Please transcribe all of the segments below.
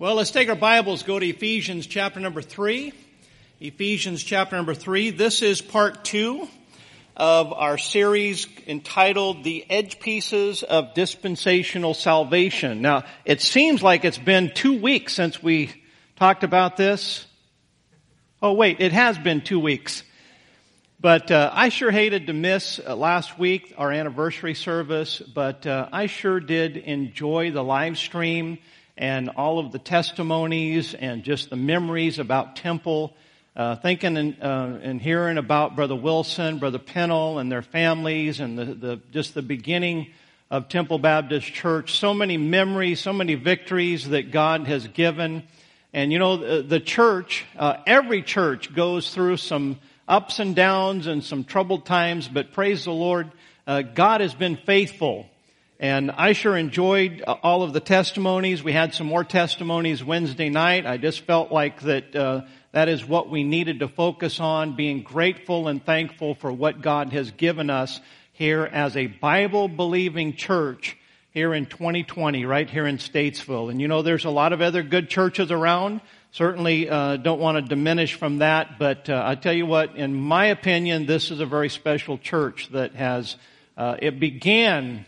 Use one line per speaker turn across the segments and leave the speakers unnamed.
Well, let's take our Bibles, go to Ephesians chapter number three. Ephesians chapter number three. This is part two of our series entitled The Edge Pieces of Dispensational Salvation. Now, it seems like it's been two weeks since we talked about this. Oh wait, it has been two weeks. But uh, I sure hated to miss uh, last week, our anniversary service, but uh, I sure did enjoy the live stream and all of the testimonies and just the memories about Temple, uh, thinking and, uh, and, hearing about Brother Wilson, Brother Pennell, and their families, and the, the, just the beginning of Temple Baptist Church. So many memories, so many victories that God has given. And you know, the, the church, uh, every church goes through some ups and downs and some troubled times, but praise the Lord, uh, God has been faithful and I sure enjoyed uh, all of the testimonies. We had some more testimonies Wednesday night. I just felt like that uh, that is what we needed to focus on, being grateful and thankful for what God has given us here as a Bible believing church here in 2020, right here in Statesville. And you know, there's a lot of other good churches around. Certainly uh, don't want to diminish from that, but uh, I tell you what, in my opinion, this is a very special church that has. Uh, it began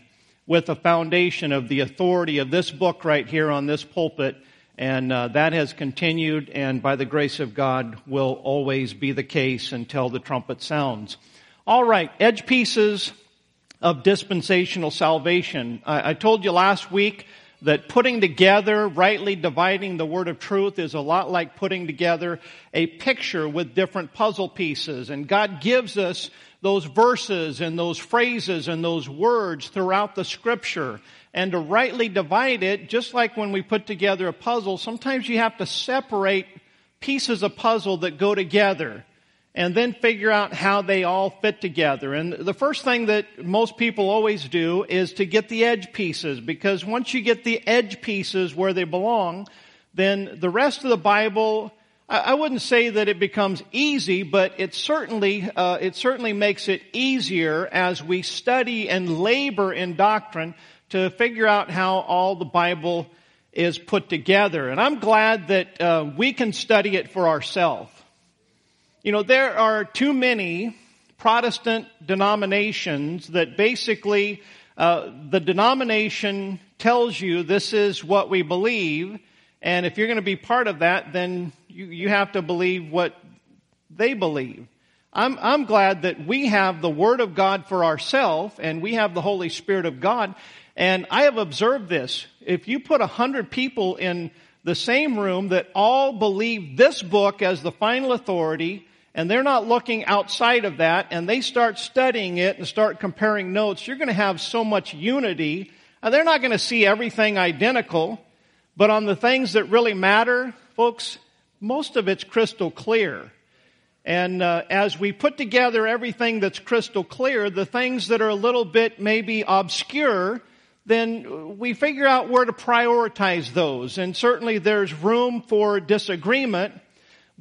with the foundation of the authority of this book right here on this pulpit. And uh, that has continued, and by the grace of God, will always be the case until the trumpet sounds. All right, edge pieces of dispensational salvation. I, I told you last week that putting together, rightly dividing the word of truth is a lot like putting together a picture with different puzzle pieces. And God gives us those verses and those phrases and those words throughout the scripture and to rightly divide it, just like when we put together a puzzle, sometimes you have to separate pieces of puzzle that go together and then figure out how they all fit together. And the first thing that most people always do is to get the edge pieces because once you get the edge pieces where they belong, then the rest of the Bible I wouldn't say that it becomes easy, but it certainly, uh, it certainly makes it easier as we study and labor in doctrine to figure out how all the Bible is put together. And I'm glad that uh, we can study it for ourselves. You know, there are too many Protestant denominations that basically uh, the denomination tells you this is what we believe, and if you're going to be part of that, then you, you have to believe what they believe. I'm, I'm glad that we have the Word of God for ourselves and we have the Holy Spirit of God. And I have observed this. If you put a hundred people in the same room that all believe this book as the final authority, and they're not looking outside of that, and they start studying it and start comparing notes, you're going to have so much unity. And they're not going to see everything identical, but on the things that really matter, folks, most of it's crystal clear. And uh, as we put together everything that's crystal clear, the things that are a little bit maybe obscure, then we figure out where to prioritize those. And certainly there's room for disagreement,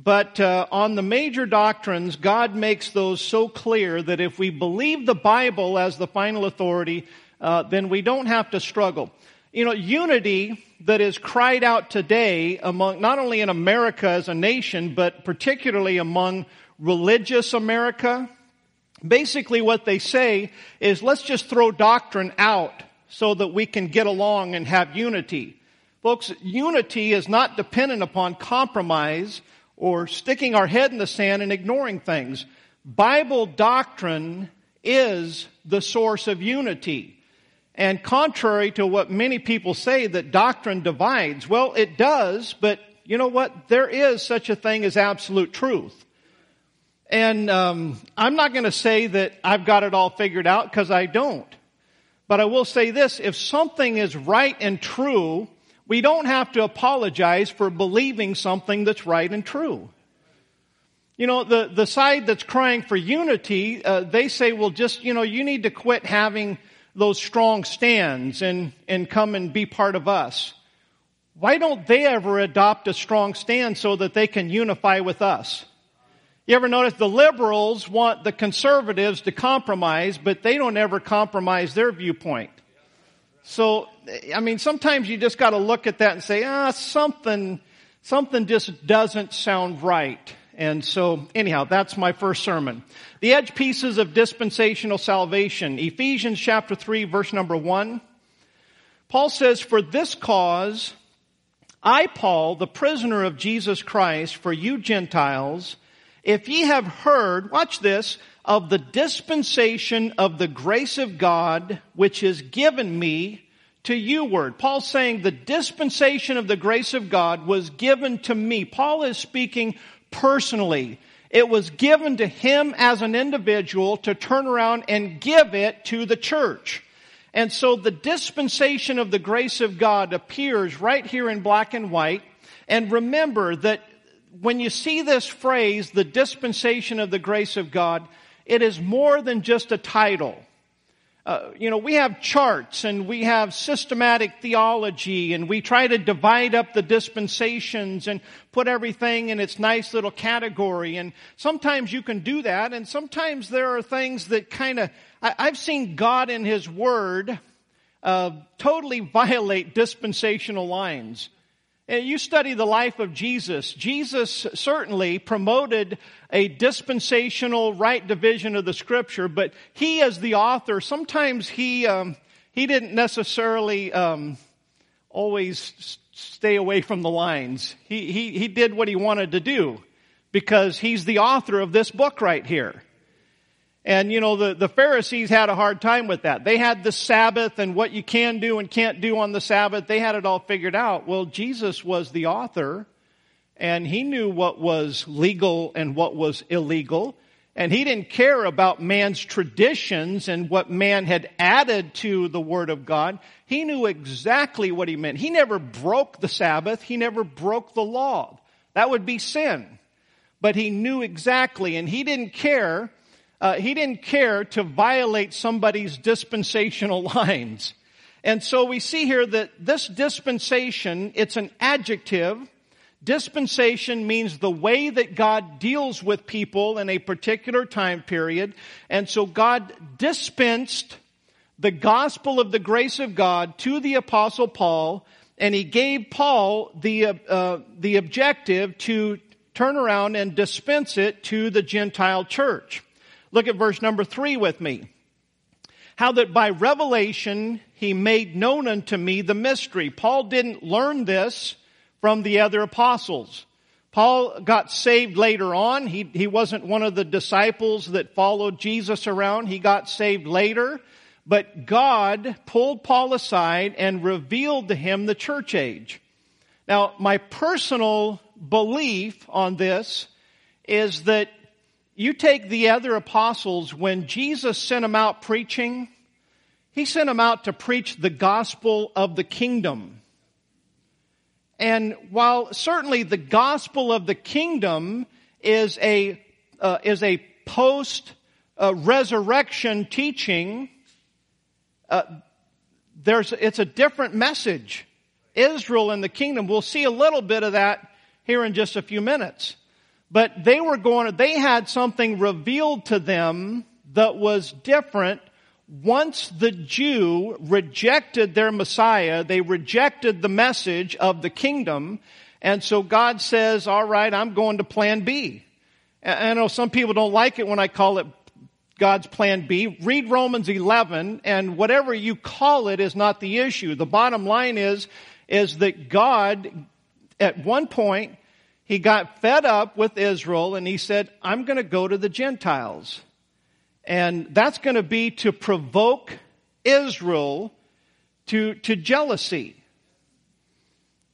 but uh, on the major doctrines, God makes those so clear that if we believe the Bible as the final authority, uh, then we don't have to struggle. You know, unity that is cried out today among, not only in America as a nation, but particularly among religious America. Basically what they say is let's just throw doctrine out so that we can get along and have unity. Folks, unity is not dependent upon compromise or sticking our head in the sand and ignoring things. Bible doctrine is the source of unity. And contrary to what many people say that doctrine divides, well, it does, but you know what? There is such a thing as absolute truth. And um, I'm not going to say that I've got it all figured out because I don't. But I will say this, if something is right and true, we don't have to apologize for believing something that's right and true. You know, the, the side that's crying for unity, uh, they say, well, just, you know, you need to quit having those strong stands and, and come and be part of us. Why don't they ever adopt a strong stand so that they can unify with us? You ever notice the liberals want the conservatives to compromise, but they don't ever compromise their viewpoint. So, I mean, sometimes you just got to look at that and say, ah, something, something just doesn't sound right. And so, anyhow, that's my first sermon. The edge pieces of dispensational salvation. Ephesians chapter 3, verse number 1. Paul says, For this cause, I, Paul, the prisoner of Jesus Christ, for you Gentiles, if ye have heard, watch this, of the dispensation of the grace of God, which is given me to you word. Paul's saying the dispensation of the grace of God was given to me. Paul is speaking personally. It was given to him as an individual to turn around and give it to the church. And so the dispensation of the grace of God appears right here in black and white. And remember that when you see this phrase, the dispensation of the grace of God, it is more than just a title. Uh, you know, we have charts and we have systematic theology and we try to divide up the dispensations and put everything in its nice little category. And sometimes you can do that and sometimes there are things that kind of, I've seen God in His Word uh, totally violate dispensational lines. You study the life of Jesus. Jesus certainly promoted a dispensational right division of the scripture, but he as the author, sometimes he, um, he didn't necessarily um, always stay away from the lines. He, he, he did what he wanted to do because he's the author of this book right here. And you know, the, the Pharisees had a hard time with that. They had the Sabbath and what you can do and can't do on the Sabbath. They had it all figured out. Well, Jesus was the author and he knew what was legal and what was illegal. And he didn't care about man's traditions and what man had added to the Word of God. He knew exactly what he meant. He never broke the Sabbath. He never broke the law. That would be sin. But he knew exactly and he didn't care uh, he didn't care to violate somebody's dispensational lines. And so we see here that this dispensation, it's an adjective. Dispensation means the way that God deals with people in a particular time period. And so God dispensed the gospel of the grace of God to the apostle Paul, and he gave Paul the, uh, the objective to turn around and dispense it to the Gentile church. Look at verse number three with me. How that by revelation he made known unto me the mystery. Paul didn't learn this from the other apostles. Paul got saved later on. He, he wasn't one of the disciples that followed Jesus around. He got saved later. But God pulled Paul aside and revealed to him the church age. Now, my personal belief on this is that you take the other apostles, when Jesus sent them out preaching, he sent them out to preach the gospel of the kingdom. And while certainly the gospel of the kingdom is a, uh, is a post uh, resurrection teaching, uh, there's, it's a different message. Israel and the kingdom, we'll see a little bit of that here in just a few minutes. But they were going, they had something revealed to them that was different once the Jew rejected their Messiah, they rejected the message of the kingdom. And so God says, all right, I'm going to plan B. I know some people don't like it when I call it God's plan B. Read Romans 11 and whatever you call it is not the issue. The bottom line is, is that God at one point he got fed up with Israel and he said, I'm going to go to the Gentiles. And that's going to be to provoke Israel to, to jealousy.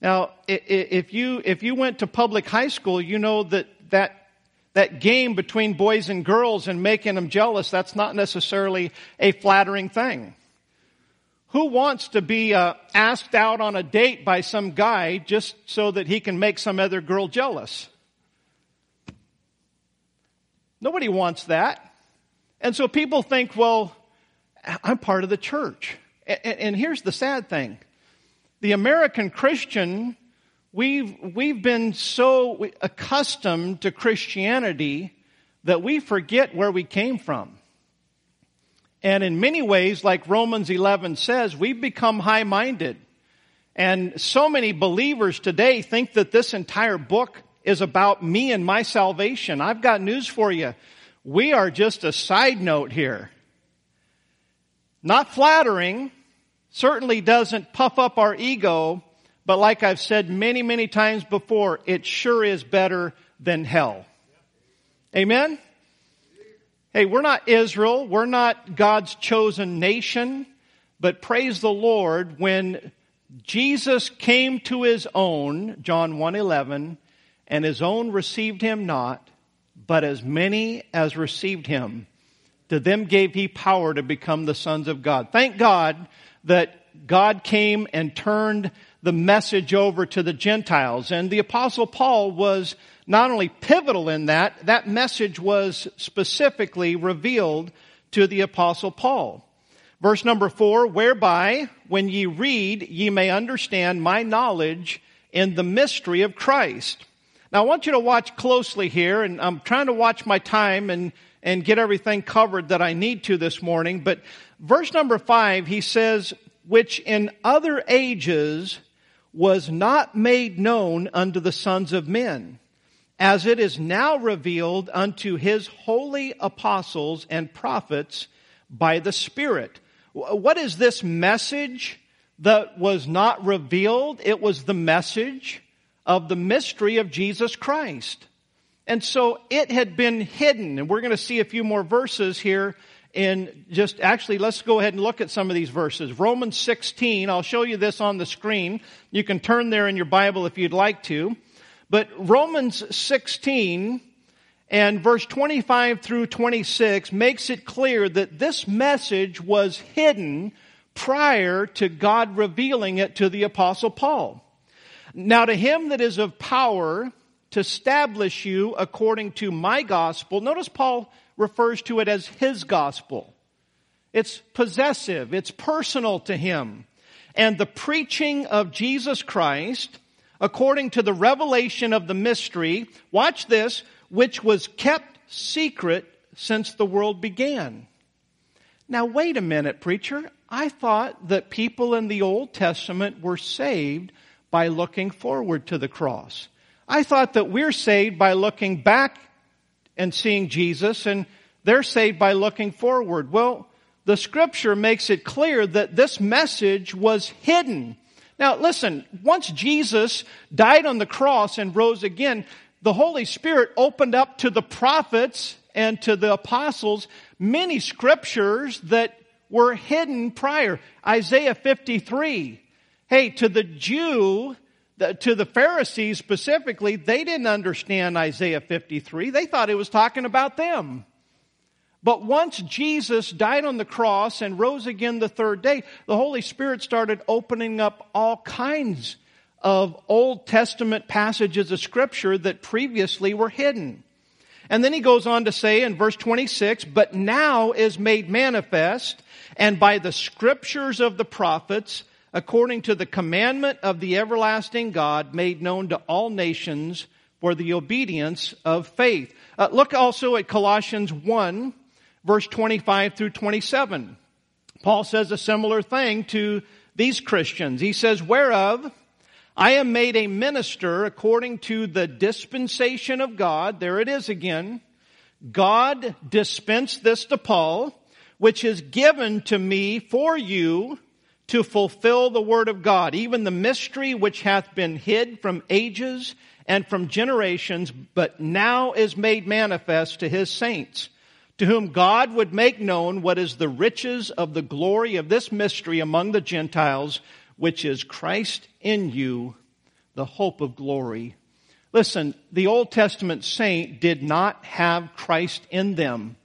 Now, if you, if you went to public high school, you know that, that that game between boys and girls and making them jealous, that's not necessarily a flattering thing. Who wants to be uh, asked out on a date by some guy just so that he can make some other girl jealous? Nobody wants that. And so people think, well, I'm part of the church. And, and here's the sad thing. The American Christian, we've, we've been so accustomed to Christianity that we forget where we came from. And in many ways, like Romans 11 says, we've become high-minded. And so many believers today think that this entire book is about me and my salvation. I've got news for you. We are just a side note here. Not flattering, certainly doesn't puff up our ego, but like I've said many, many times before, it sure is better than hell. Amen? Hey, we're not Israel. We're not God's chosen nation. But praise the Lord, when Jesus came to his own, John 1:11, and his own received him not, but as many as received him, to them gave he power to become the sons of God. Thank God that God came and turned the message over to the Gentiles. And the apostle Paul was not only pivotal in that, that message was specifically revealed to the apostle Paul. Verse number four, whereby when ye read, ye may understand my knowledge in the mystery of Christ. Now I want you to watch closely here, and I'm trying to watch my time and, and get everything covered that I need to this morning. But verse number five, he says, which in other ages was not made known unto the sons of men as it is now revealed unto his holy apostles and prophets by the Spirit. What is this message that was not revealed? It was the message of the mystery of Jesus Christ. And so it had been hidden, and we're going to see a few more verses here in just, actually, let's go ahead and look at some of these verses. Romans 16, I'll show you this on the screen. You can turn there in your Bible if you'd like to. But Romans 16 and verse 25 through 26 makes it clear that this message was hidden prior to God revealing it to the apostle Paul. Now to him that is of power to establish you according to my gospel, notice Paul refers to it as his gospel. It's possessive, it's personal to him. And the preaching of Jesus Christ according to the revelation of the mystery, watch this, which was kept secret since the world began. Now wait a minute, preacher. I thought that people in the Old Testament were saved by looking forward to the cross. I thought that we're saved by looking back and seeing Jesus and they're saved by looking forward. Well, the scripture makes it clear that this message was hidden now listen, once Jesus died on the cross and rose again, the Holy Spirit opened up to the prophets and to the apostles many scriptures that were hidden prior. Isaiah 53. Hey, to the Jew, to the Pharisees specifically, they didn't understand Isaiah 53. They thought it was talking about them. But once Jesus died on the cross and rose again the third day, the Holy Spirit started opening up all kinds of Old Testament passages of Scripture that previously were hidden. And then he goes on to say in verse 26, but now is made manifest, and by the scriptures of the prophets, according to the commandment of the everlasting God, made known to all nations for the obedience of faith. Uh, look also at Colossians 1, verse 25 through 27. Paul says a similar thing to these Christians. He says, whereof I am made a minister according to the dispensation of God. There it is again. God dispensed this to Paul, which is given to me for you to fulfill the word of God, even the mystery which hath been hid from ages and from generations, but now is made manifest to his saints to whom God would make known what is the riches of the glory of this mystery among the Gentiles, which is Christ in you, the hope of glory. Listen, the Old Testament saint did not have Christ in them.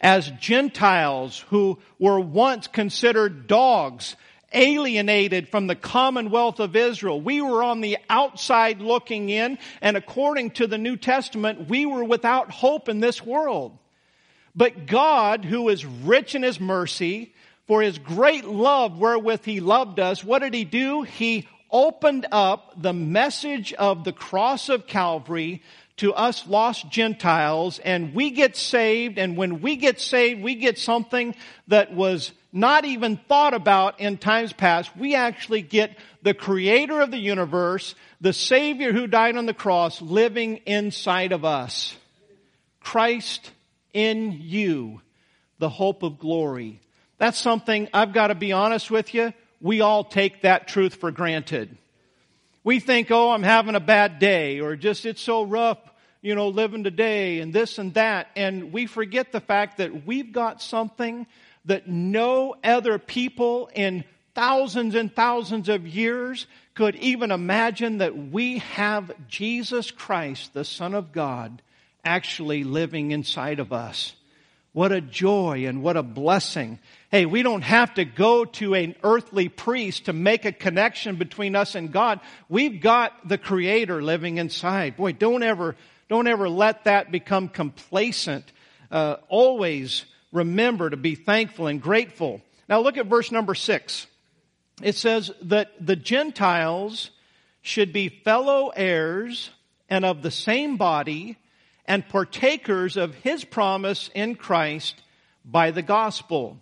As Gentiles who were once considered dogs, alienated from the commonwealth of Israel. We were on the outside looking in, and according to the New Testament, we were without hope in this world. But God, who is rich in his mercy, for his great love wherewith he loved us, what did he do? He opened up the message of the cross of Calvary to us lost Gentiles and we get saved and when we get saved, we get something that was not even thought about in times past. We actually get the creator of the universe, the savior who died on the cross living inside of us. Christ in you, the hope of glory. That's something I've got to be honest with you. We all take that truth for granted. We think, oh, I'm having a bad day or just it's so rough, you know, living today and this and that. And we forget the fact that we've got something that no other people in thousands and thousands of years could even imagine that we have Jesus Christ, the Son of God, actually living inside of us. What a joy and what a blessing. Hey, we don't have to go to an earthly priest to make a connection between us and God. We've got the Creator living inside. Boy, don't ever, don't ever let that become complacent. Uh, always remember to be thankful and grateful. Now look at verse number six. It says that the Gentiles should be fellow heirs and of the same body and partakers of his promise in Christ by the gospel,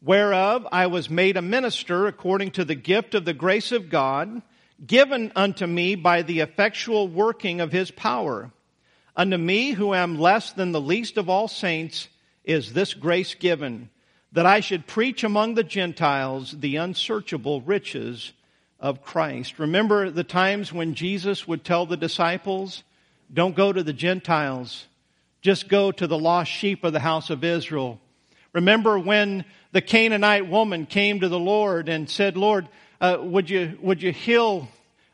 whereof I was made a minister according to the gift of the grace of God, given unto me by the effectual working of his power. Unto me, who am less than the least of all saints, is this grace given, that I should preach among the Gentiles the unsearchable riches of Christ. Remember the times when Jesus would tell the disciples, don't go to the Gentiles. Just go to the lost sheep of the house of Israel. Remember when the Canaanite woman came to the Lord and said, Lord, uh, would you, would you heal,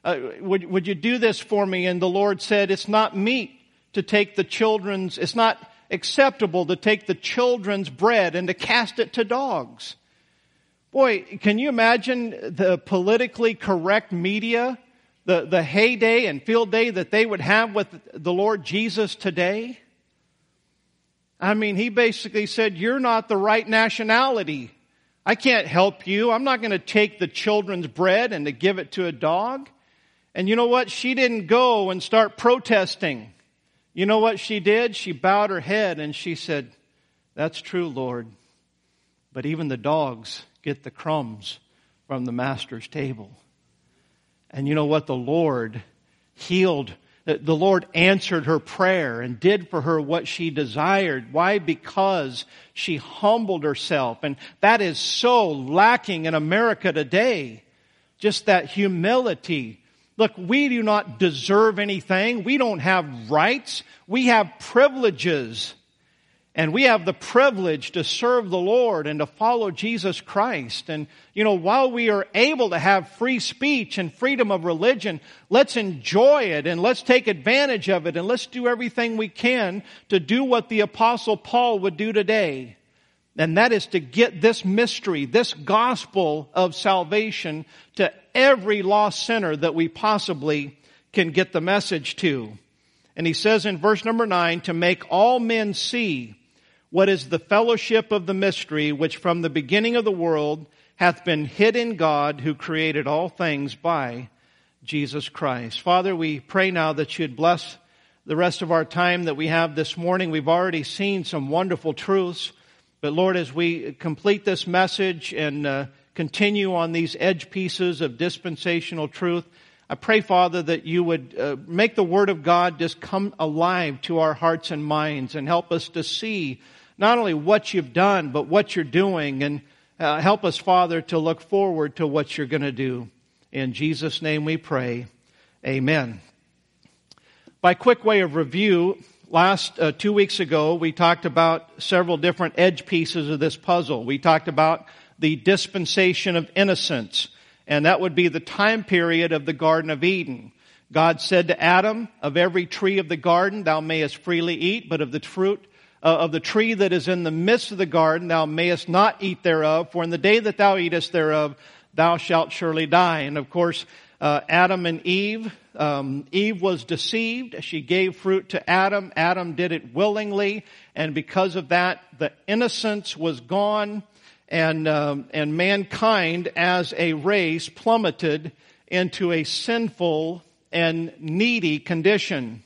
uh, would, would you do this for me? And the Lord said, it's not meet to take the children's, it's not acceptable to take the children's bread and to cast it to dogs. Boy, can you imagine the politically correct media the, the heyday and field day that they would have with the Lord Jesus today? I mean, he basically said, You're not the right nationality. I can't help you. I'm not going to take the children's bread and to give it to a dog. And you know what? She didn't go and start protesting. You know what she did? She bowed her head and she said, That's true, Lord. But even the dogs get the crumbs from the master's table. And you know what? The Lord healed. The Lord answered her prayer and did for her what she desired. Why? Because she humbled herself. And that is so lacking in America today. Just that humility. Look, we do not deserve anything. We don't have rights. We have privileges. And we have the privilege to serve the Lord and to follow Jesus Christ. And, you know, while we are able to have free speech and freedom of religion, let's enjoy it and let's take advantage of it and let's do everything we can to do what the apostle Paul would do today. And that is to get this mystery, this gospel of salvation to every lost sinner that we possibly can get the message to. And he says in verse number nine, to make all men see what is the fellowship of the mystery which from the beginning of the world hath been hid in God who created all things by Jesus Christ. Father, we pray now that you'd bless the rest of our time that we have this morning. We've already seen some wonderful truths, but Lord, as we complete this message and uh, continue on these edge pieces of dispensational truth, I pray, Father, that you would uh, make the Word of God just come alive to our hearts and minds and help us to see not only what you've done, but what you're doing. And uh, help us, Father, to look forward to what you're going to do. In Jesus' name we pray. Amen. By quick way of review, last uh, two weeks ago, we talked about several different edge pieces of this puzzle. We talked about the dispensation of innocence, and that would be the time period of the Garden of Eden. God said to Adam, of every tree of the garden thou mayest freely eat, but of the fruit of the tree that is in the midst of the garden, thou mayest not eat thereof, for in the day that thou eatest thereof, thou shalt surely die. And of course, uh, Adam and Eve, um, Eve was deceived. She gave fruit to Adam. Adam did it willingly, and because of that, the innocence was gone, and um, and mankind as a race plummeted into a sinful and needy condition.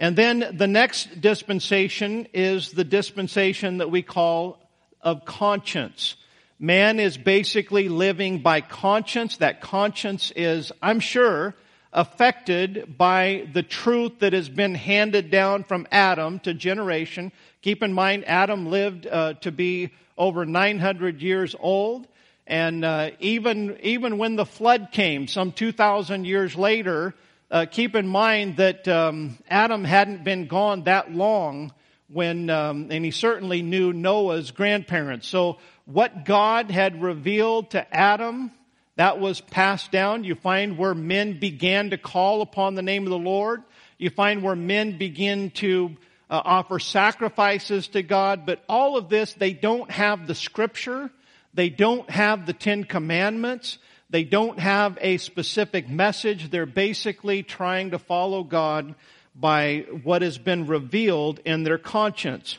And then the next dispensation is the dispensation that we call of conscience. Man is basically living by conscience. That conscience is, I'm sure, affected by the truth that has been handed down from Adam to generation. Keep in mind, Adam lived uh, to be over 900 years old. And uh, even even when the flood came, some 2,000 years later, uh, keep in mind that um, Adam hadn't been gone that long when, um, and he certainly knew Noah's grandparents. So what God had revealed to Adam, that was passed down. You find where men began to call upon the name of the Lord. You find where men begin to uh, offer sacrifices to God. But all of this, they don't have the scripture they don't have the Ten Commandments. They don't have a specific message. They're basically trying to follow God by what has been revealed in their conscience.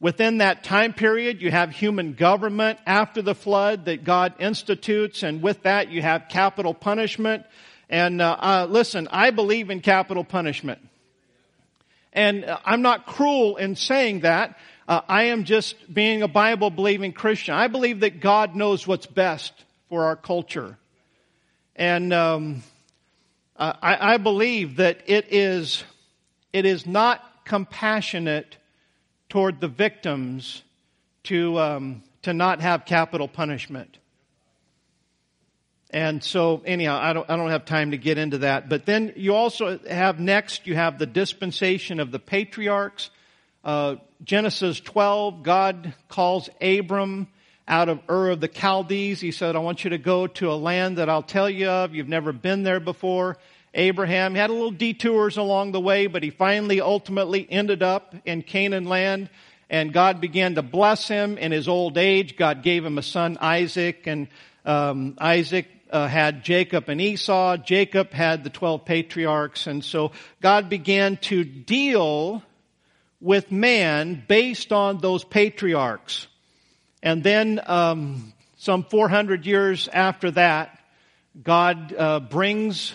Within that time period, you have human government after the flood that God institutes, and with that, you have capital punishment. And uh, uh, listen, I believe in capital punishment. And uh, I'm not cruel in saying that. Uh, I am just being a Bible believing Christian. I believe that God knows what's best for our culture. And um, I, I believe that it is, it is not compassionate toward the victims to, um, to not have capital punishment. And so, anyhow, I don't, I don't have time to get into that. But then you also have next, you have the dispensation of the patriarchs. Uh, Genesis 12, God calls Abram out of Ur of the Chaldees. He said, I want you to go to a land that I'll tell you of. You've never been there before. Abraham had a little detours along the way, but he finally ultimately ended up in Canaan land. And God began to bless him in his old age. God gave him a son, Isaac, and um, Isaac uh, had Jacob and Esau. Jacob had the 12 patriarchs. And so God began to deal with man based on those patriarchs. And then, um, some 400 years after that, God uh, brings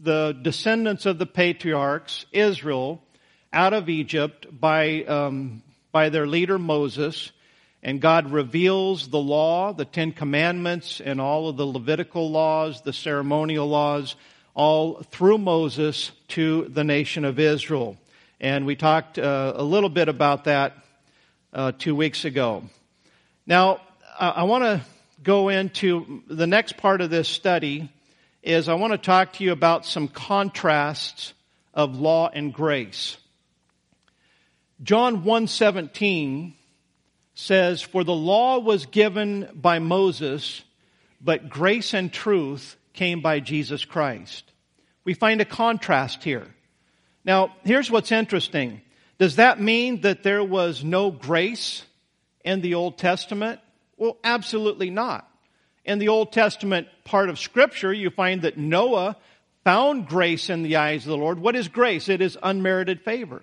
the descendants of the patriarchs, Israel, out of Egypt by um, by their leader Moses, and God reveals the law, the Ten Commandments, and all of the Levitical laws, the ceremonial laws, all through Moses to the nation of Israel. And we talked uh, a little bit about that uh, two weeks ago. Now, I want to go into the next part of this study is I want to talk to you about some contrasts of law and grace. John 1:17 says for the law was given by Moses but grace and truth came by Jesus Christ. We find a contrast here. Now, here's what's interesting. Does that mean that there was no grace in the Old Testament? Well, absolutely not. In the Old Testament part of Scripture, you find that Noah found grace in the eyes of the Lord. What is grace? It is unmerited favor.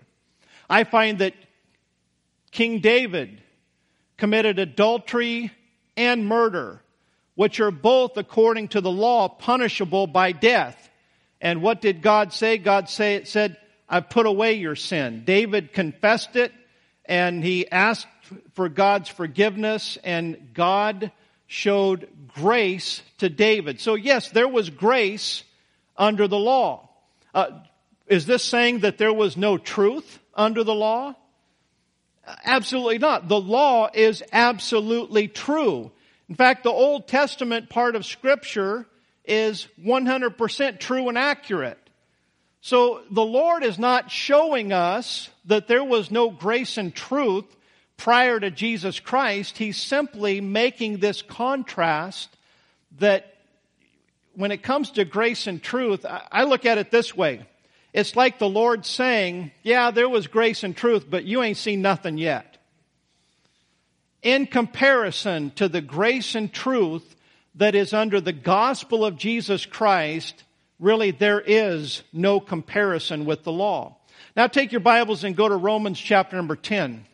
I find that King David committed adultery and murder, which are both, according to the law, punishable by death. And what did God say? God say, said, I've put away your sin. David confessed it and he asked for God's forgiveness and God showed grace to David. So yes, there was grace under the law. Uh, is this saying that there was no truth under the law? Absolutely not. The law is absolutely true. In fact, the Old Testament part of scripture is 100% true and accurate. So the Lord is not showing us that there was no grace and truth prior to Jesus Christ. He's simply making this contrast that when it comes to grace and truth, I look at it this way. It's like the Lord saying, yeah, there was grace and truth, but you ain't seen nothing yet. In comparison to the grace and truth that is under the gospel of Jesus Christ, really there is no comparison with the law. Now take your Bibles and go to Romans chapter number 10.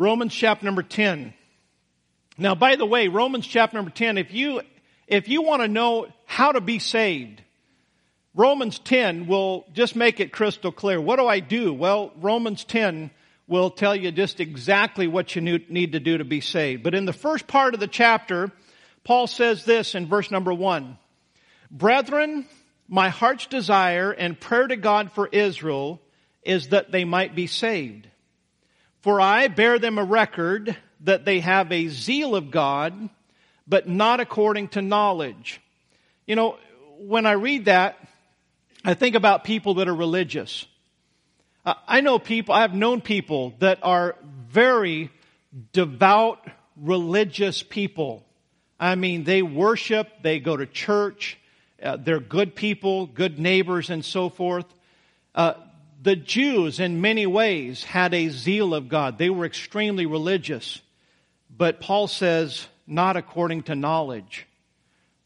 Romans chapter number 10. Now, by the way, Romans chapter number 10, if you, if you want to know how to be saved. Romans 10 will just make it crystal clear. What do I do? Well, Romans 10 will tell you just exactly what you need to do to be saved. But in the first part of the chapter, Paul says this in verse number one. Brethren, my heart's desire and prayer to God for Israel is that they might be saved. For I bear them a record that they have a zeal of God, but not according to knowledge. You know, when I read that, I think about people that are religious. I know people, I have known people that are very devout, religious people. I mean, they worship, they go to church, uh, they're good people, good neighbors, and so forth. Uh, the Jews, in many ways, had a zeal of God. They were extremely religious. But Paul says, not according to knowledge.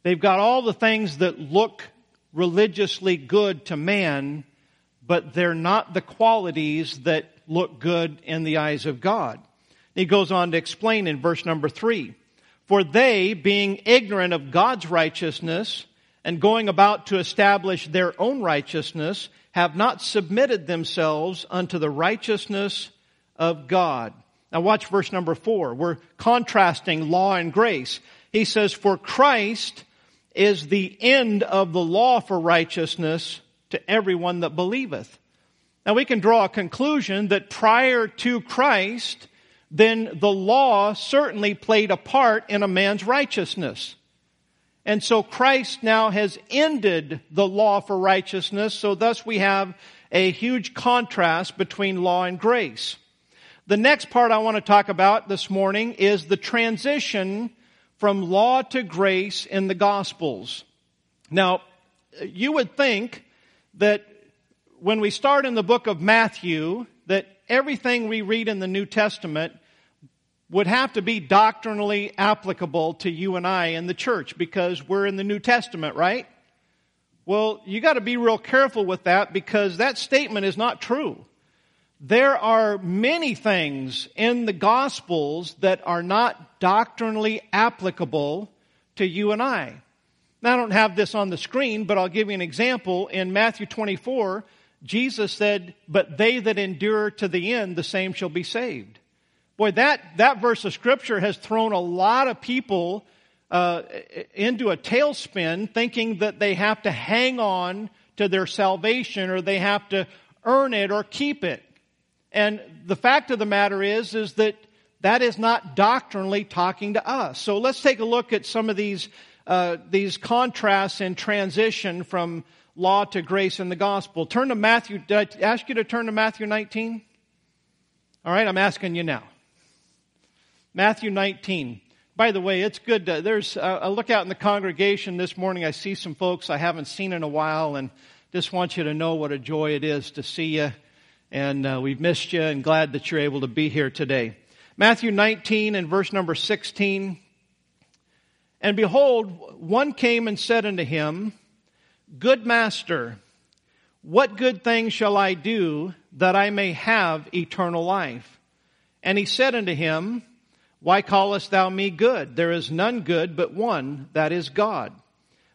They've got all the things that look religiously good to man, but they're not the qualities that look good in the eyes of God. He goes on to explain in verse number three, for they, being ignorant of God's righteousness and going about to establish their own righteousness, have not submitted themselves unto the righteousness of God. Now watch verse number four. We're contrasting law and grace. He says, for Christ is the end of the law for righteousness to everyone that believeth. Now we can draw a conclusion that prior to Christ, then the law certainly played a part in a man's righteousness. And so Christ now has ended the law for righteousness, so thus we have a huge contrast between law and grace. The next part I want to talk about this morning is the transition from law to grace in the Gospels. Now, you would think that when we start in the book of Matthew, that everything we read in the New Testament would have to be doctrinally applicable to you and I in the church because we're in the New Testament, right? Well, you got to be real careful with that because that statement is not true. There are many things in the Gospels that are not doctrinally applicable to you and I. Now, I don't have this on the screen, but I'll give you an example. In Matthew 24, Jesus said, But they that endure to the end, the same shall be saved. Boy, that, that verse of Scripture has thrown a lot of people uh, into a tailspin thinking that they have to hang on to their salvation or they have to earn it or keep it. And the fact of the matter is, is that that is not doctrinally talking to us. So let's take a look at some of these uh, these contrasts and transition from law to grace in the gospel. Turn to Matthew. Did I ask you to turn to Matthew 19? All right, I'm asking you now. Matthew 19. By the way, it's good. To, there's a, I look out in the congregation this morning. I see some folks I haven't seen in a while, and just want you to know what a joy it is to see you. And uh, we've missed you, and glad that you're able to be here today. Matthew 19 and verse number 16. And behold, one came and said unto him, Good master, what good thing shall I do that I may have eternal life? And he said unto him, Why callest thou me good? There is none good but one, that is God.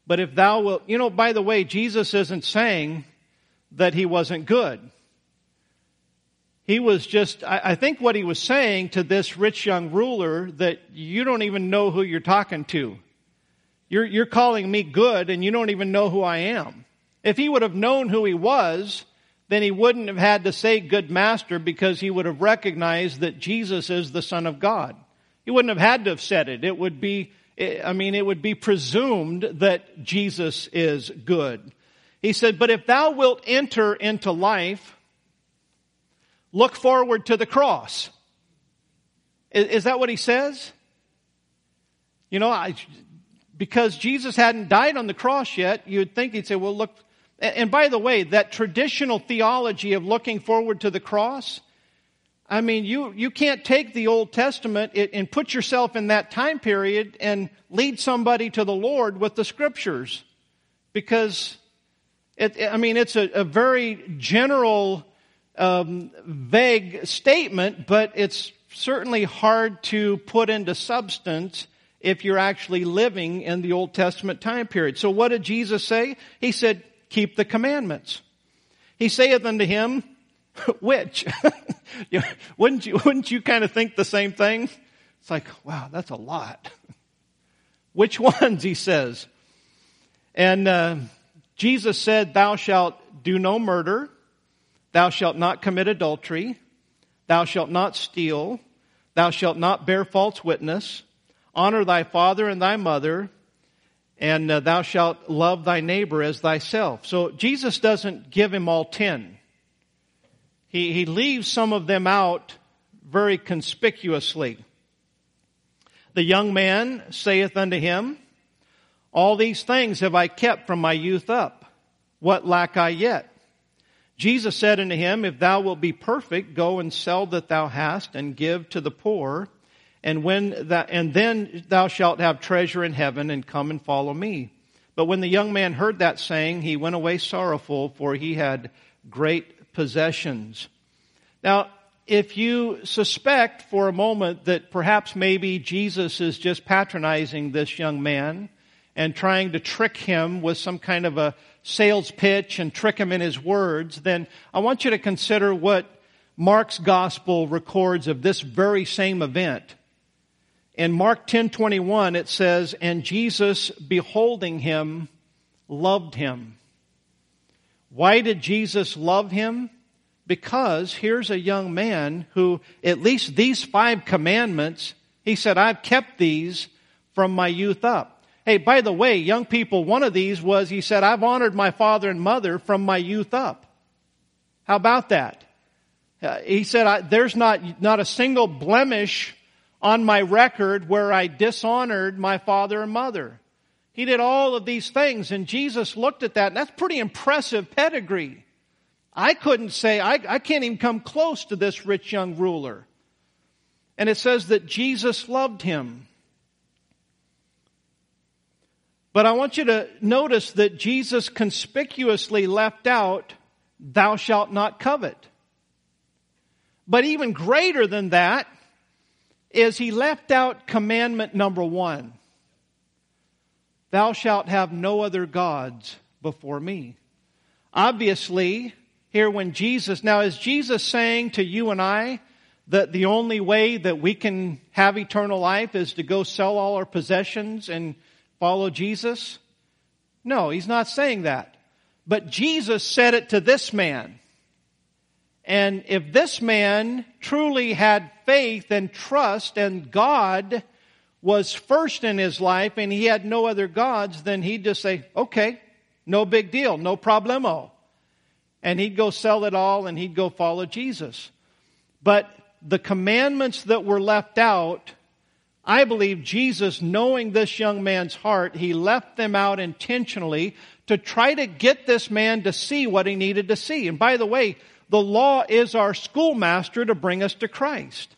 But if thou wilt, you know, by the way, Jesus isn't saying that he wasn't good. He was just, I, think what he was saying to this rich young ruler that you don't even know who you're talking to. You're, you're calling me good and you don't even know who I am. If he would have known who he was, then he wouldn't have had to say good master because he would have recognized that Jesus is the son of God. He wouldn't have had to have said it. It would be, I mean, it would be presumed that Jesus is good. He said, but if thou wilt enter into life, Look forward to the cross. Is, is that what he says? You know, I, because Jesus hadn't died on the cross yet, you'd think he'd say, well, look, and by the way, that traditional theology of looking forward to the cross, I mean, you, you can't take the Old Testament and put yourself in that time period and lead somebody to the Lord with the scriptures. Because, it, I mean, it's a, a very general um, vague statement, but it's certainly hard to put into substance if you're actually living in the Old Testament time period. So what did Jesus say? He said, keep the commandments. He saith unto him, which? wouldn't you, wouldn't you kind of think the same thing? It's like, wow, that's a lot. Which ones, he says. And uh, Jesus said, Thou shalt do no murder, thou shalt not commit adultery, thou shalt not steal, thou shalt not bear false witness, honor thy father and thy mother, and uh, thou shalt love thy neighbor as thyself. So Jesus doesn't give him all ten. He, he leaves some of them out very conspicuously. The young man saith unto him, All these things have I kept from my youth up. What lack I yet? Jesus said unto him, If thou wilt be perfect, go and sell that thou hast and give to the poor, and when that, and then thou shalt have treasure in heaven and come and follow me. But when the young man heard that saying, he went away sorrowful, for he had great possessions. Now, if you suspect for a moment that perhaps maybe Jesus is just patronizing this young man and trying to trick him with some kind of a sales pitch and trick him in his words, then I want you to consider what Mark's gospel records of this very same event. In Mark 10:21 it says, "And Jesus beholding him loved him." Why did Jesus love him? Because here's a young man who, at least these five commandments, he said, I've kept these from my youth up. Hey, by the way, young people, one of these was, he said, I've honored my father and mother from my youth up. How about that? Uh, he said, there's not, not a single blemish on my record where I dishonored my father and mother. He did all of these things and Jesus looked at that and that's pretty impressive pedigree. I couldn't say, I, I can't even come close to this rich young ruler. And it says that Jesus loved him. But I want you to notice that Jesus conspicuously left out, thou shalt not covet. But even greater than that is he left out commandment number one. Thou shalt have no other gods before me. Obviously, here when Jesus, now is Jesus saying to you and I that the only way that we can have eternal life is to go sell all our possessions and follow Jesus? No, he's not saying that. But Jesus said it to this man. And if this man truly had faith and trust and God was first in his life and he had no other gods, then he'd just say, okay, no big deal, no problemo and he'd go sell it all and he'd go follow Jesus. But the commandments that were left out, I believe Jesus, knowing this young man's heart, he left them out intentionally to try to get this man to see what he needed to see. And by the way, the law is our schoolmaster to bring us to Christ.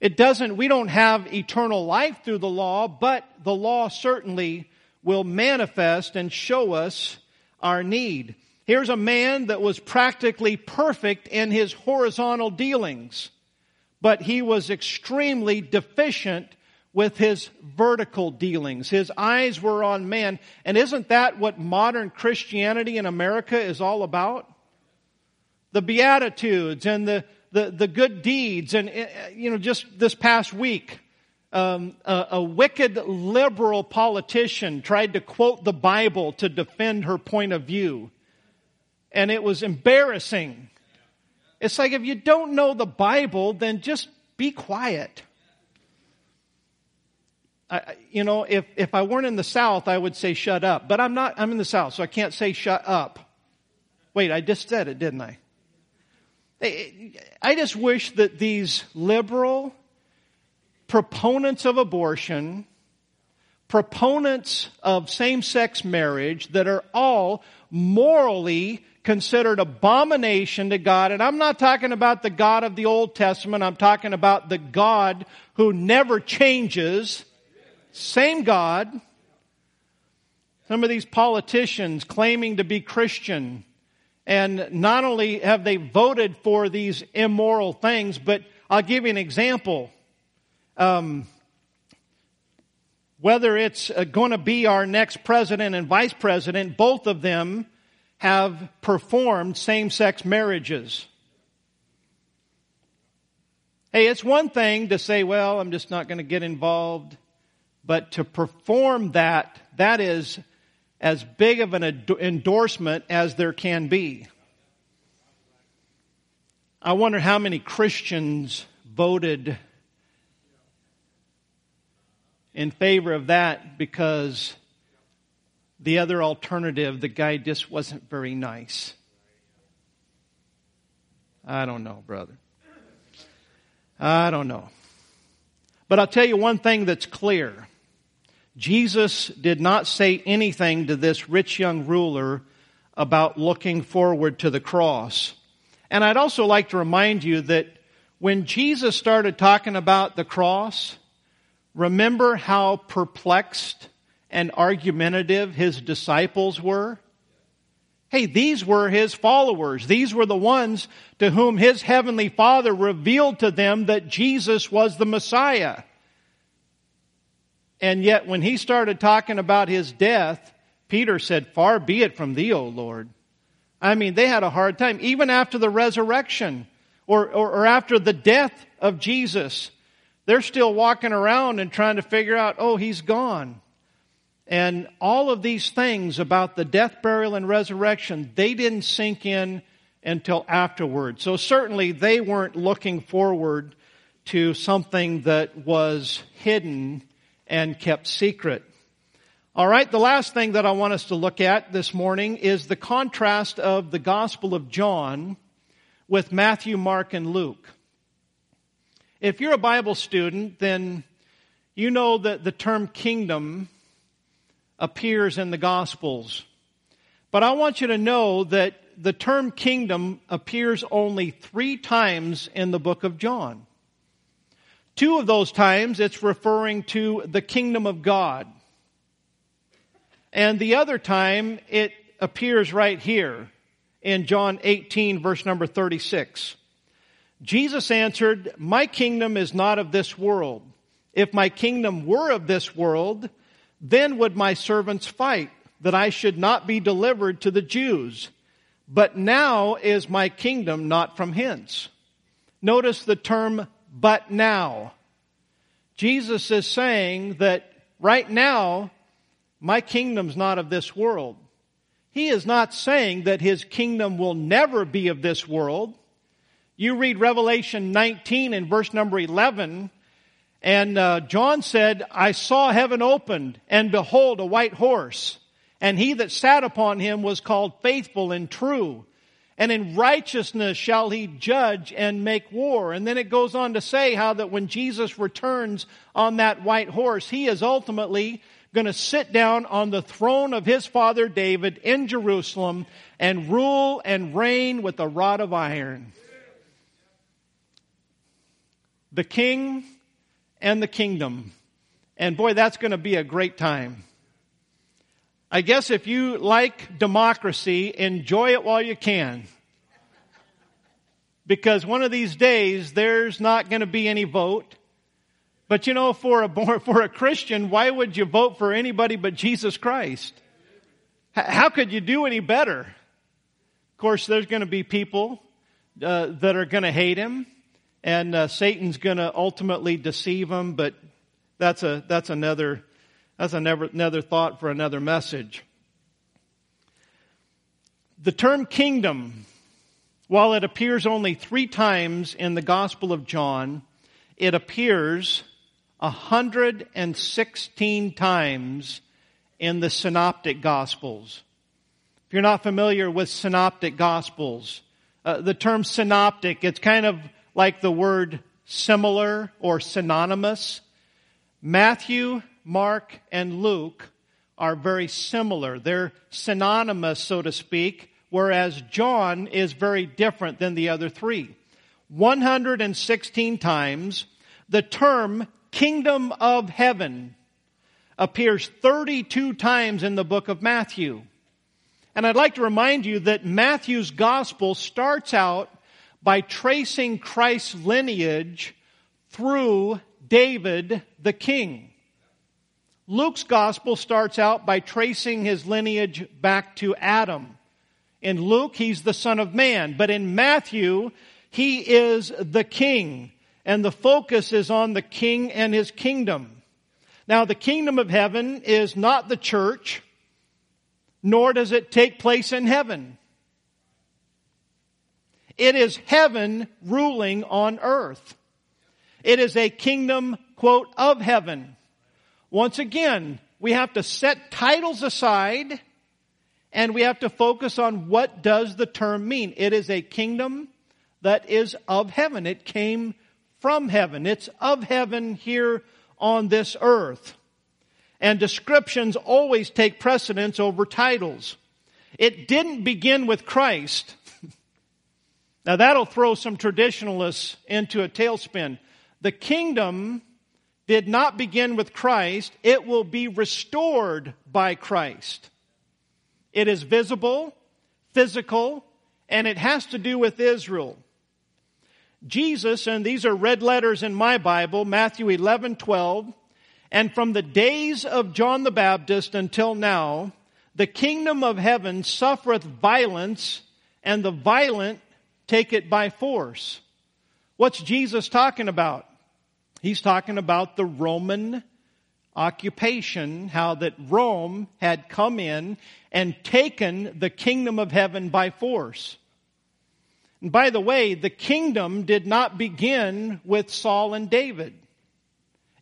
It doesn't, we don't have eternal life through the law, but the law certainly will manifest and show us our need. Here's a man that was practically perfect in his horizontal dealings, but he was extremely deficient with his vertical dealings. His eyes were on man. And isn't that what modern Christianity in America is all about? The Beatitudes and the, the, the good deeds. And, eh, you know, just this past week, um, a, a wicked liberal politician tried to quote the Bible to defend her point of view and it was embarrassing. It's like if you don't know the Bible, then just be quiet. I, you know, if, if I weren't in the South, I would say shut up. But I'm not, I'm in the South, so I can't say shut up. Wait, I just said it, didn't I? I just wish that these liberal proponents of abortion, proponents of same-sex marriage that are all morally considered abomination to God. And I'm not talking about the God of the Old Testament. I'm talking about the God who never changes. Same God. Some of these politicians claiming to be Christian and not only have they voted for these immoral things, but I'll give you an example. Um, whether it's uh, going to be our next president and vice president, both of them have performed same-sex marriages. Hey, it's one thing to say, well, I'm just not going to get involved. But to perform that, that is as big of an endorsement as there can be. I wonder how many Christians voted in favor of that because the other alternative, the guy just wasn't very nice. I don't know, brother. I don't know. But I'll tell you one thing that's clear. Jesus did not say anything to this rich young ruler about looking forward to the cross. And I'd also like to remind you that when Jesus started talking about the cross, remember how perplexed and argumentative his disciples were? Hey, these were his followers. These were the ones to whom his heavenly father revealed to them that Jesus was the Messiah. And yet when he started talking about his death, Peter said, far be it from thee, O Lord. I mean, they had a hard time. Even after the resurrection or, or, or after the death of Jesus, they're still walking around and trying to figure out, oh, he's gone. And all of these things about the death, burial, and resurrection, they didn't sink in until afterward. So certainly they weren't looking forward to something that was hidden and kept secret. All right, the last thing that I want us to look at this morning is the contrast of the Gospel of John with Matthew, Mark, and Luke. If you're a Bible student, then you know that the term kingdom appears in the Gospels. But I want you to know that the term kingdom appears only three times in the book of John. Two of those times it's referring to the kingdom of God. And the other time it appears right here in John 18 verse number 36. Jesus answered, My kingdom is not of this world. If my kingdom were of this world, then would my servants fight that I should not be delivered to the Jews. But now is my kingdom not from hence. Notice the term, but now. Jesus is saying that right now, my kingdom's not of this world. He is not saying that his kingdom will never be of this world. You read Revelation 19 in verse number 11, and uh, John said, I saw heaven opened, and behold, a white horse. And he that sat upon him was called faithful and true. And in righteousness shall he judge and make war. And then it goes on to say how that when Jesus returns on that white horse, he is ultimately going to sit down on the throne of his father David in Jerusalem and rule and reign with a rod of iron. The king and the kingdom. And boy, that's going to be a great time. I guess if you like democracy, enjoy it while you can. Because one of these days, there's not going to be any vote. But you know, for a, for a Christian, why would you vote for anybody but Jesus Christ? How could you do any better? Of course, there's going to be people uh, that are going to hate him and uh, Satan's going to ultimately deceive him, But that's a that's another that's another thought for another message. The term kingdom, while it appears only three times in the Gospel of John, it appears 116 times in the Synoptic Gospels. If you're not familiar with Synoptic Gospels, uh, the term synoptic, it's kind of like the word similar or synonymous. Matthew, Mark, and Luke are very similar. They're synonymous, so to speak, whereas John is very different than the other three. 116 times the term kingdom of heaven appears 32 times in the book of Matthew. And I'd like to remind you that Matthew's gospel starts out by tracing Christ's lineage through David the king. Luke's gospel starts out by tracing his lineage back to Adam. In Luke, he's the son of man, but in Matthew, he is the king, and the focus is on the king and his kingdom. Now, the kingdom of heaven is not the church, nor does it take place in heaven. It is heaven ruling on earth. It is a kingdom, quote, of heaven. Once again, we have to set titles aside and we have to focus on what does the term mean. It is a kingdom that is of heaven. It came from heaven. It's of heaven here on this earth. And descriptions always take precedence over titles. It didn't begin with Christ. Now that'll throw some traditionalists into a tailspin. The kingdom did not begin with Christ. It will be restored by Christ. It is visible, physical, and it has to do with Israel. Jesus, and these are red letters in my Bible, Matthew 11, 12, and from the days of John the Baptist until now, the kingdom of heaven suffereth violence, and the violent take it by force. What's Jesus talking about? He's talking about the Roman occupation, how that Rome had come in and taken the kingdom of heaven by force. And by the way, the kingdom did not begin with Saul and David.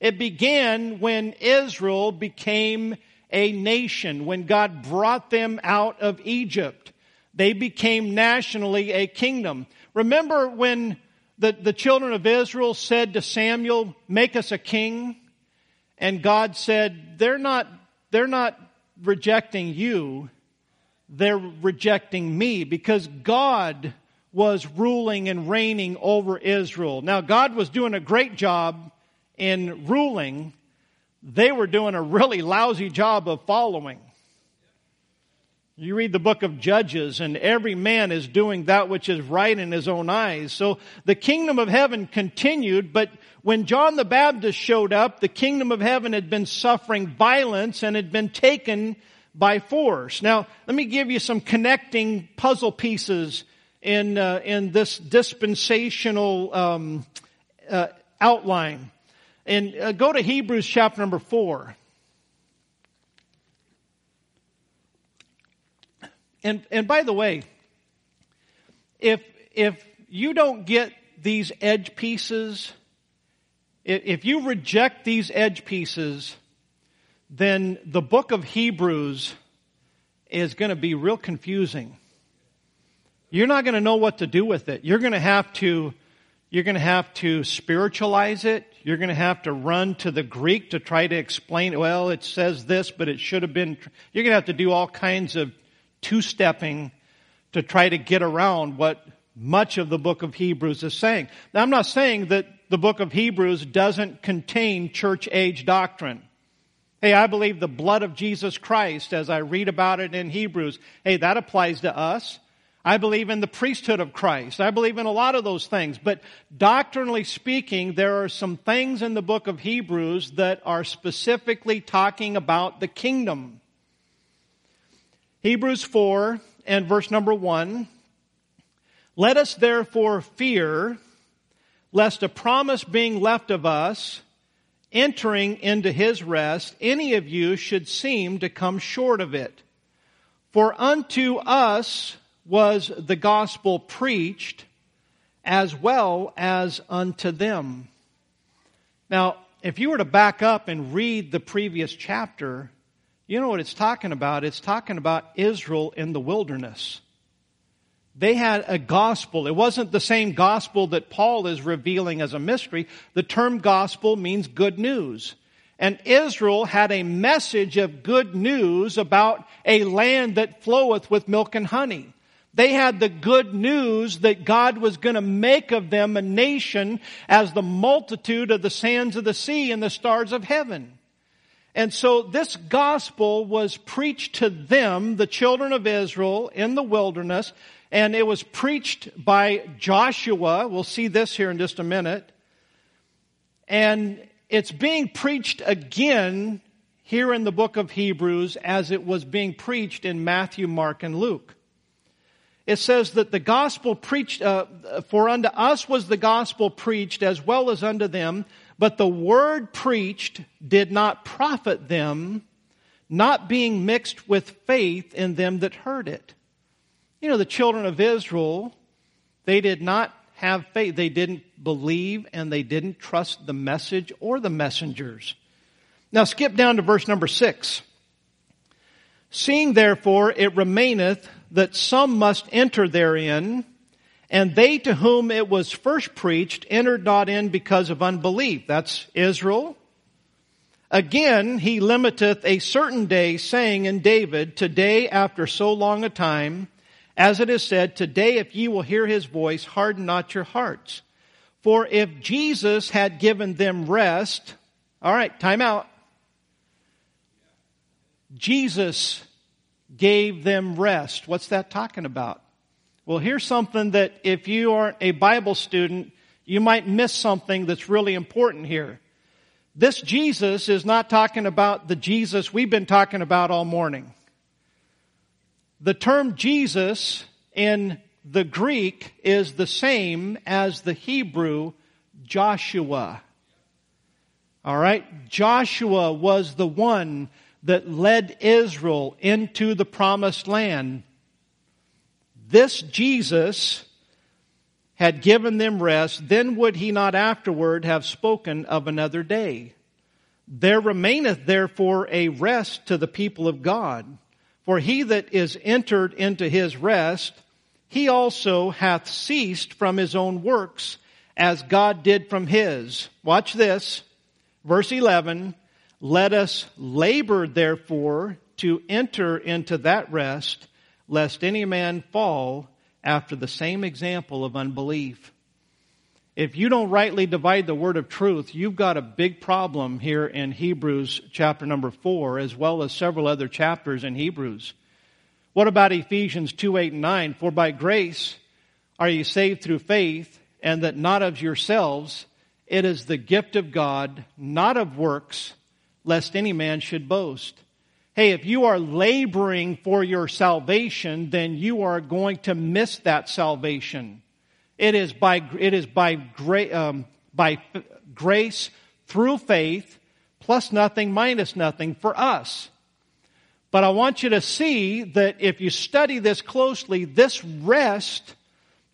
It began when Israel became a nation, when God brought them out of Egypt they became nationally a kingdom. Remember when the, the children of Israel said to Samuel, make us a king? And God said, they're not, they're not rejecting you. They're rejecting me because God was ruling and reigning over Israel. Now God was doing a great job in ruling. They were doing a really lousy job of following. You read the book of Judges, and every man is doing that which is right in his own eyes. So the kingdom of heaven continued, but when John the Baptist showed up, the kingdom of heaven had been suffering violence and had been taken by force. Now, let me give you some connecting puzzle pieces in uh, in this dispensational um, uh, outline. And uh, go to Hebrews chapter number four. And, and by the way, if, if you don't get these edge pieces, if you reject these edge pieces, then the book of Hebrews is going to be real confusing. You're not going to know what to do with it. You're going to have to, you're going to have to spiritualize it. You're going to have to run to the Greek to try to explain, well, it says this, but it should have been, you're going to have to do all kinds of two-stepping to try to get around what much of the book of Hebrews is saying. Now I'm not saying that the book of Hebrews doesn't contain church age doctrine. Hey, I believe the blood of Jesus Christ as I read about it in Hebrews. Hey, that applies to us. I believe in the priesthood of Christ. I believe in a lot of those things. But doctrinally speaking, there are some things in the book of Hebrews that are specifically talking about the kingdom. Hebrews 4 and verse number 1. Let us therefore fear lest a promise being left of us entering into his rest, any of you should seem to come short of it. For unto us was the gospel preached as well as unto them. Now, if you were to back up and read the previous chapter, you know what it's talking about? It's talking about Israel in the wilderness. They had a gospel. It wasn't the same gospel that Paul is revealing as a mystery. The term gospel means good news. And Israel had a message of good news about a land that floweth with milk and honey. They had the good news that God was going to make of them a nation as the multitude of the sands of the sea and the stars of heaven. And so this gospel was preached to them, the children of Israel, in the wilderness, and it was preached by Joshua. We'll see this here in just a minute. And it's being preached again here in the book of Hebrews as it was being preached in Matthew, Mark, and Luke. It says that the gospel preached, uh, for unto us was the gospel preached as well as unto them, but the word preached did not profit them, not being mixed with faith in them that heard it. You know, the children of Israel, they did not have faith. They didn't believe and they didn't trust the message or the messengers. Now skip down to verse number six. Seeing therefore it remaineth that some must enter therein, and they to whom it was first preached entered not in because of unbelief. That's Israel. Again, he limiteth a certain day, saying in David, Today after so long a time, as it is said, Today if ye will hear his voice, harden not your hearts. For if Jesus had given them rest, alright, time out. Jesus gave them rest. What's that talking about? Well, here's something that if you aren't a Bible student, you might miss something that's really important here. This Jesus is not talking about the Jesus we've been talking about all morning. The term Jesus in the Greek is the same as the Hebrew Joshua. Alright? Joshua was the one that led Israel into the promised land. This Jesus had given them rest, then would he not afterward have spoken of another day? There remaineth therefore a rest to the people of God. For he that is entered into his rest, he also hath ceased from his own works as God did from his. Watch this. Verse 11. Let us labor therefore to enter into that rest, lest any man fall after the same example of unbelief. If you don't rightly divide the word of truth, you've got a big problem here in Hebrews chapter number four, as well as several other chapters in Hebrews. What about Ephesians 2, 8, and 9? For by grace are you saved through faith, and that not of yourselves. It is the gift of God, not of works, lest any man should boast. Hey, if you are laboring for your salvation, then you are going to miss that salvation. It is by, it is by, gra- um, by grace through faith, plus nothing, minus nothing for us. But I want you to see that if you study this closely, this rest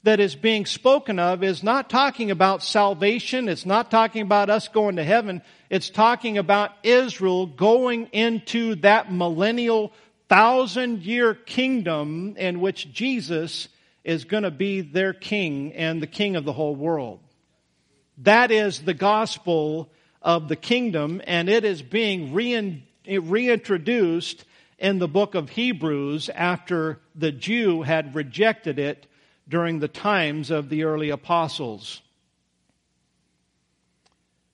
that is being spoken of is not talking about salvation. It's not talking about us going to heaven. It's talking about Israel going into that millennial thousand year kingdom in which Jesus is going to be their king and the king of the whole world. That is the gospel of the kingdom and it is being reintroduced in the book of Hebrews after the Jew had rejected it during the times of the early apostles.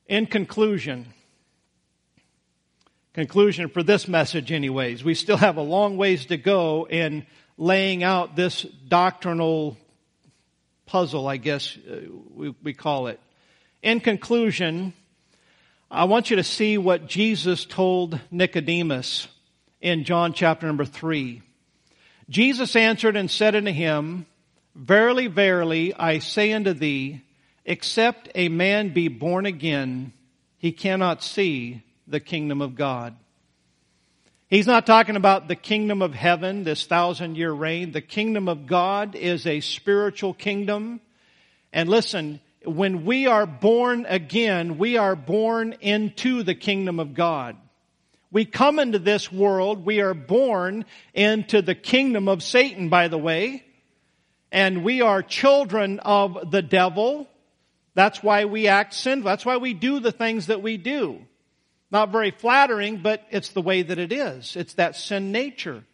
In conclusion, conclusion for this message anyways, we still have a long ways to go in laying out this doctrinal puzzle, I guess uh, we, we call it. In conclusion, I want you to see what Jesus told Nicodemus in John chapter number three. Jesus answered and said unto him, Verily, verily, I say unto thee, except a man be born again, he cannot see the kingdom of God. He's not talking about the kingdom of heaven, this thousand year reign. The kingdom of God is a spiritual kingdom. And listen, when we are born again, we are born into the kingdom of God. We come into this world, we are born into the kingdom of Satan, by the way, and we are children of the devil. That's why we act sinful. That's why we do the things that we do. Not very flattering, but it's the way that it is. It's that sin nature.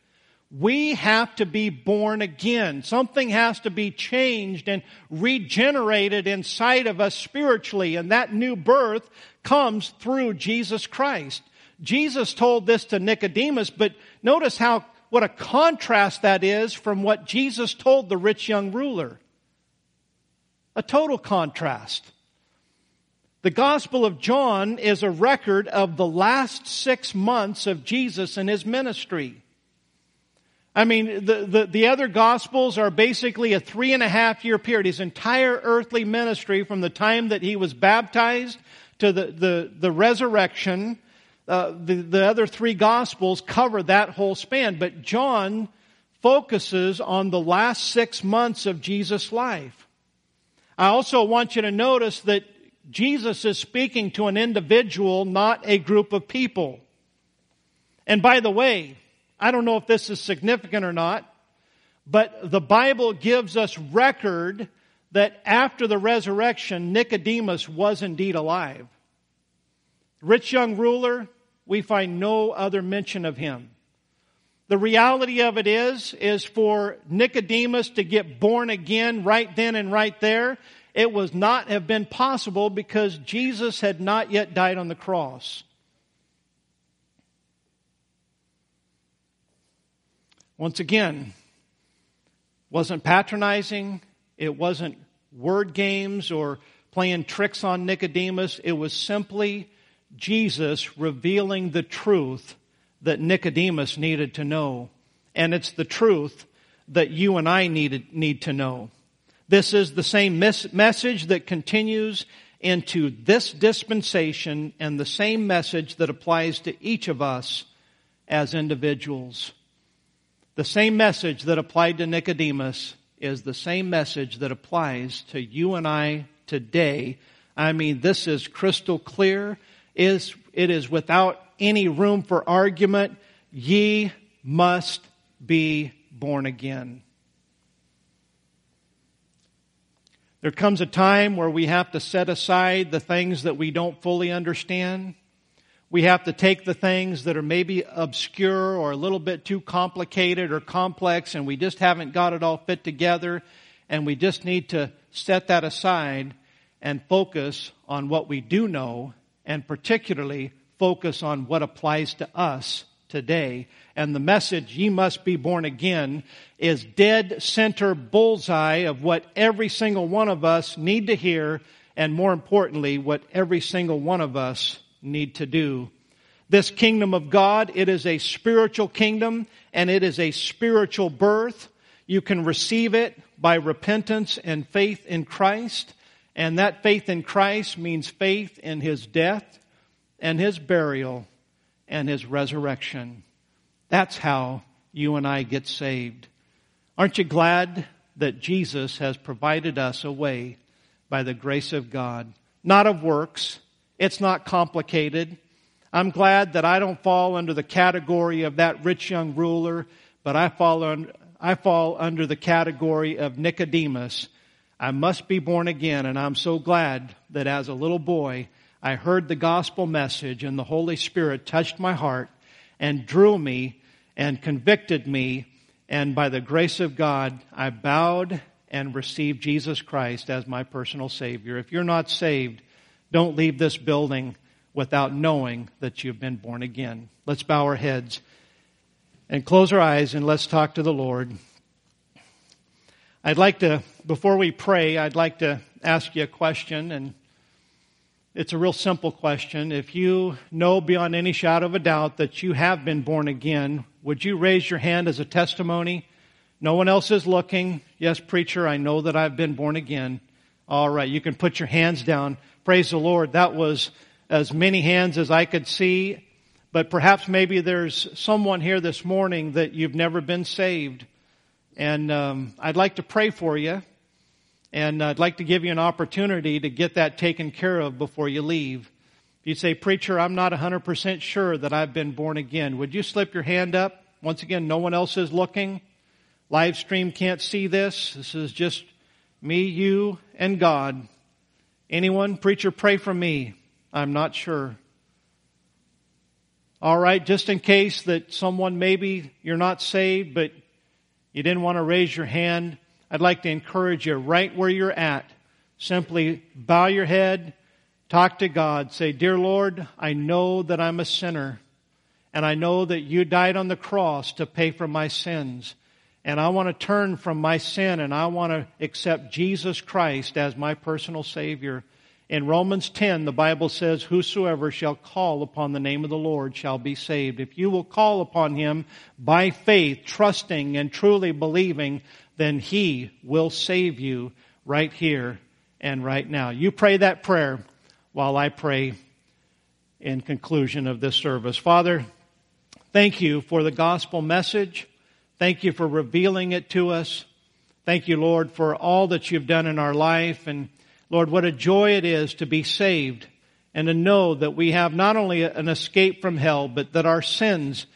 We have to be born again. Something has to be changed and regenerated inside of us spiritually, and that new birth comes through Jesus Christ. Jesus told this to Nicodemus, but notice how, what a contrast that is from what Jesus told the rich young ruler. A total contrast. The Gospel of John is a record of the last six months of Jesus and his ministry. I mean, the, the, the, other Gospels are basically a three and a half year period. His entire earthly ministry from the time that he was baptized to the, the, the resurrection, uh, the, the other three Gospels cover that whole span. But John focuses on the last six months of Jesus' life. I also want you to notice that Jesus is speaking to an individual, not a group of people. And by the way, I don't know if this is significant or not, but the Bible gives us record that after the resurrection, Nicodemus was indeed alive. Rich young ruler, we find no other mention of him. The reality of it is, is for Nicodemus to get born again right then and right there, it was not have been possible because Jesus had not yet died on the cross. Once again, wasn't patronizing. It wasn't word games or playing tricks on Nicodemus. It was simply Jesus revealing the truth that Nicodemus needed to know. And it's the truth that you and I needed, need to know. This is the same mes- message that continues into this dispensation and the same message that applies to each of us as individuals. The same message that applied to Nicodemus is the same message that applies to you and I today. I mean, this is crystal clear. Is it is without any room for argument. Ye must be born again. There comes a time where we have to set aside the things that we don't fully understand we have to take the things that are maybe obscure or a little bit too complicated or complex and we just haven't got it all fit together and we just need to set that aside and focus on what we do know and particularly focus on what applies to us today. And the message, ye must be born again, is dead center bullseye of what every single one of us need to hear and more importantly, what every single one of us need to do. This kingdom of God, it is a spiritual kingdom and it is a spiritual birth. You can receive it by repentance and faith in Christ. And that faith in Christ means faith in His death and His burial and His resurrection. That's how you and I get saved. Aren't you glad that Jesus has provided us a way by the grace of God? Not of works, it's not complicated. I'm glad that I don't fall under the category of that rich young ruler, but I fall, un- I fall under the category of Nicodemus. I must be born again, and I'm so glad that as a little boy, I heard the gospel message and the Holy Spirit touched my heart and drew me and convicted me. And by the grace of God, I bowed and received Jesus Christ as my personal Savior. If you're not saved, don't leave this building without knowing that you've been born again. Let's bow our heads and close our eyes and let's talk to the Lord. I'd like to, before we pray, I'd like to ask you a question, and it's a real simple question. If you know beyond any shadow of a doubt that you have been born again, would you raise your hand as a testimony? No one else is looking. Yes, preacher, I know that I've been born again. All right, you can put your hands down. Praise the Lord. That was as many hands as I could see. But perhaps maybe there's someone here this morning that you've never been saved. And um, I'd like to pray for you. And I'd like to give you an opportunity to get that taken care of before you leave. If you say, Preacher, I'm not 100% sure that I've been born again, would you slip your hand up? Once again, no one else is looking. Live stream can't see this. This is just me, you, and God. Anyone? Preacher, pray for me. I'm not sure. All right, just in case that someone maybe you're not saved, but you didn't want to raise your hand, I'd like to encourage you right where you're at. Simply bow your head, talk to God, say, Dear Lord, I know that I'm a sinner, and I know that you died on the cross to pay for my sins and I want to turn from my sin and I want to accept Jesus Christ as my personal Savior. In Romans 10, the Bible says, Whosoever shall call upon the name of the Lord shall be saved. If you will call upon him by faith, trusting and truly believing, then he will save you right here and right now. You pray that prayer while I pray in conclusion of this service. Father, thank you for the gospel message. Thank you for revealing it to us. Thank you, Lord, for all that you've done in our life and Lord, what a joy it is to be saved and to know that we have not only an escape from hell, but that our sins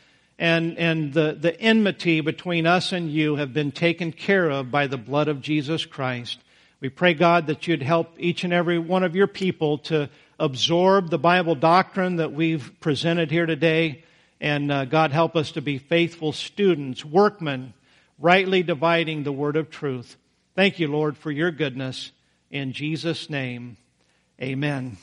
and, and the, the enmity between us and you have been taken care of by the blood of Jesus Christ. We pray, God, that you'd help each and every one of your people to absorb the Bible doctrine that we've presented here today. And uh, God, help us to be faithful students, workmen, rightly dividing the word of truth. Thank you, Lord, for your goodness. In Jesus' name, amen.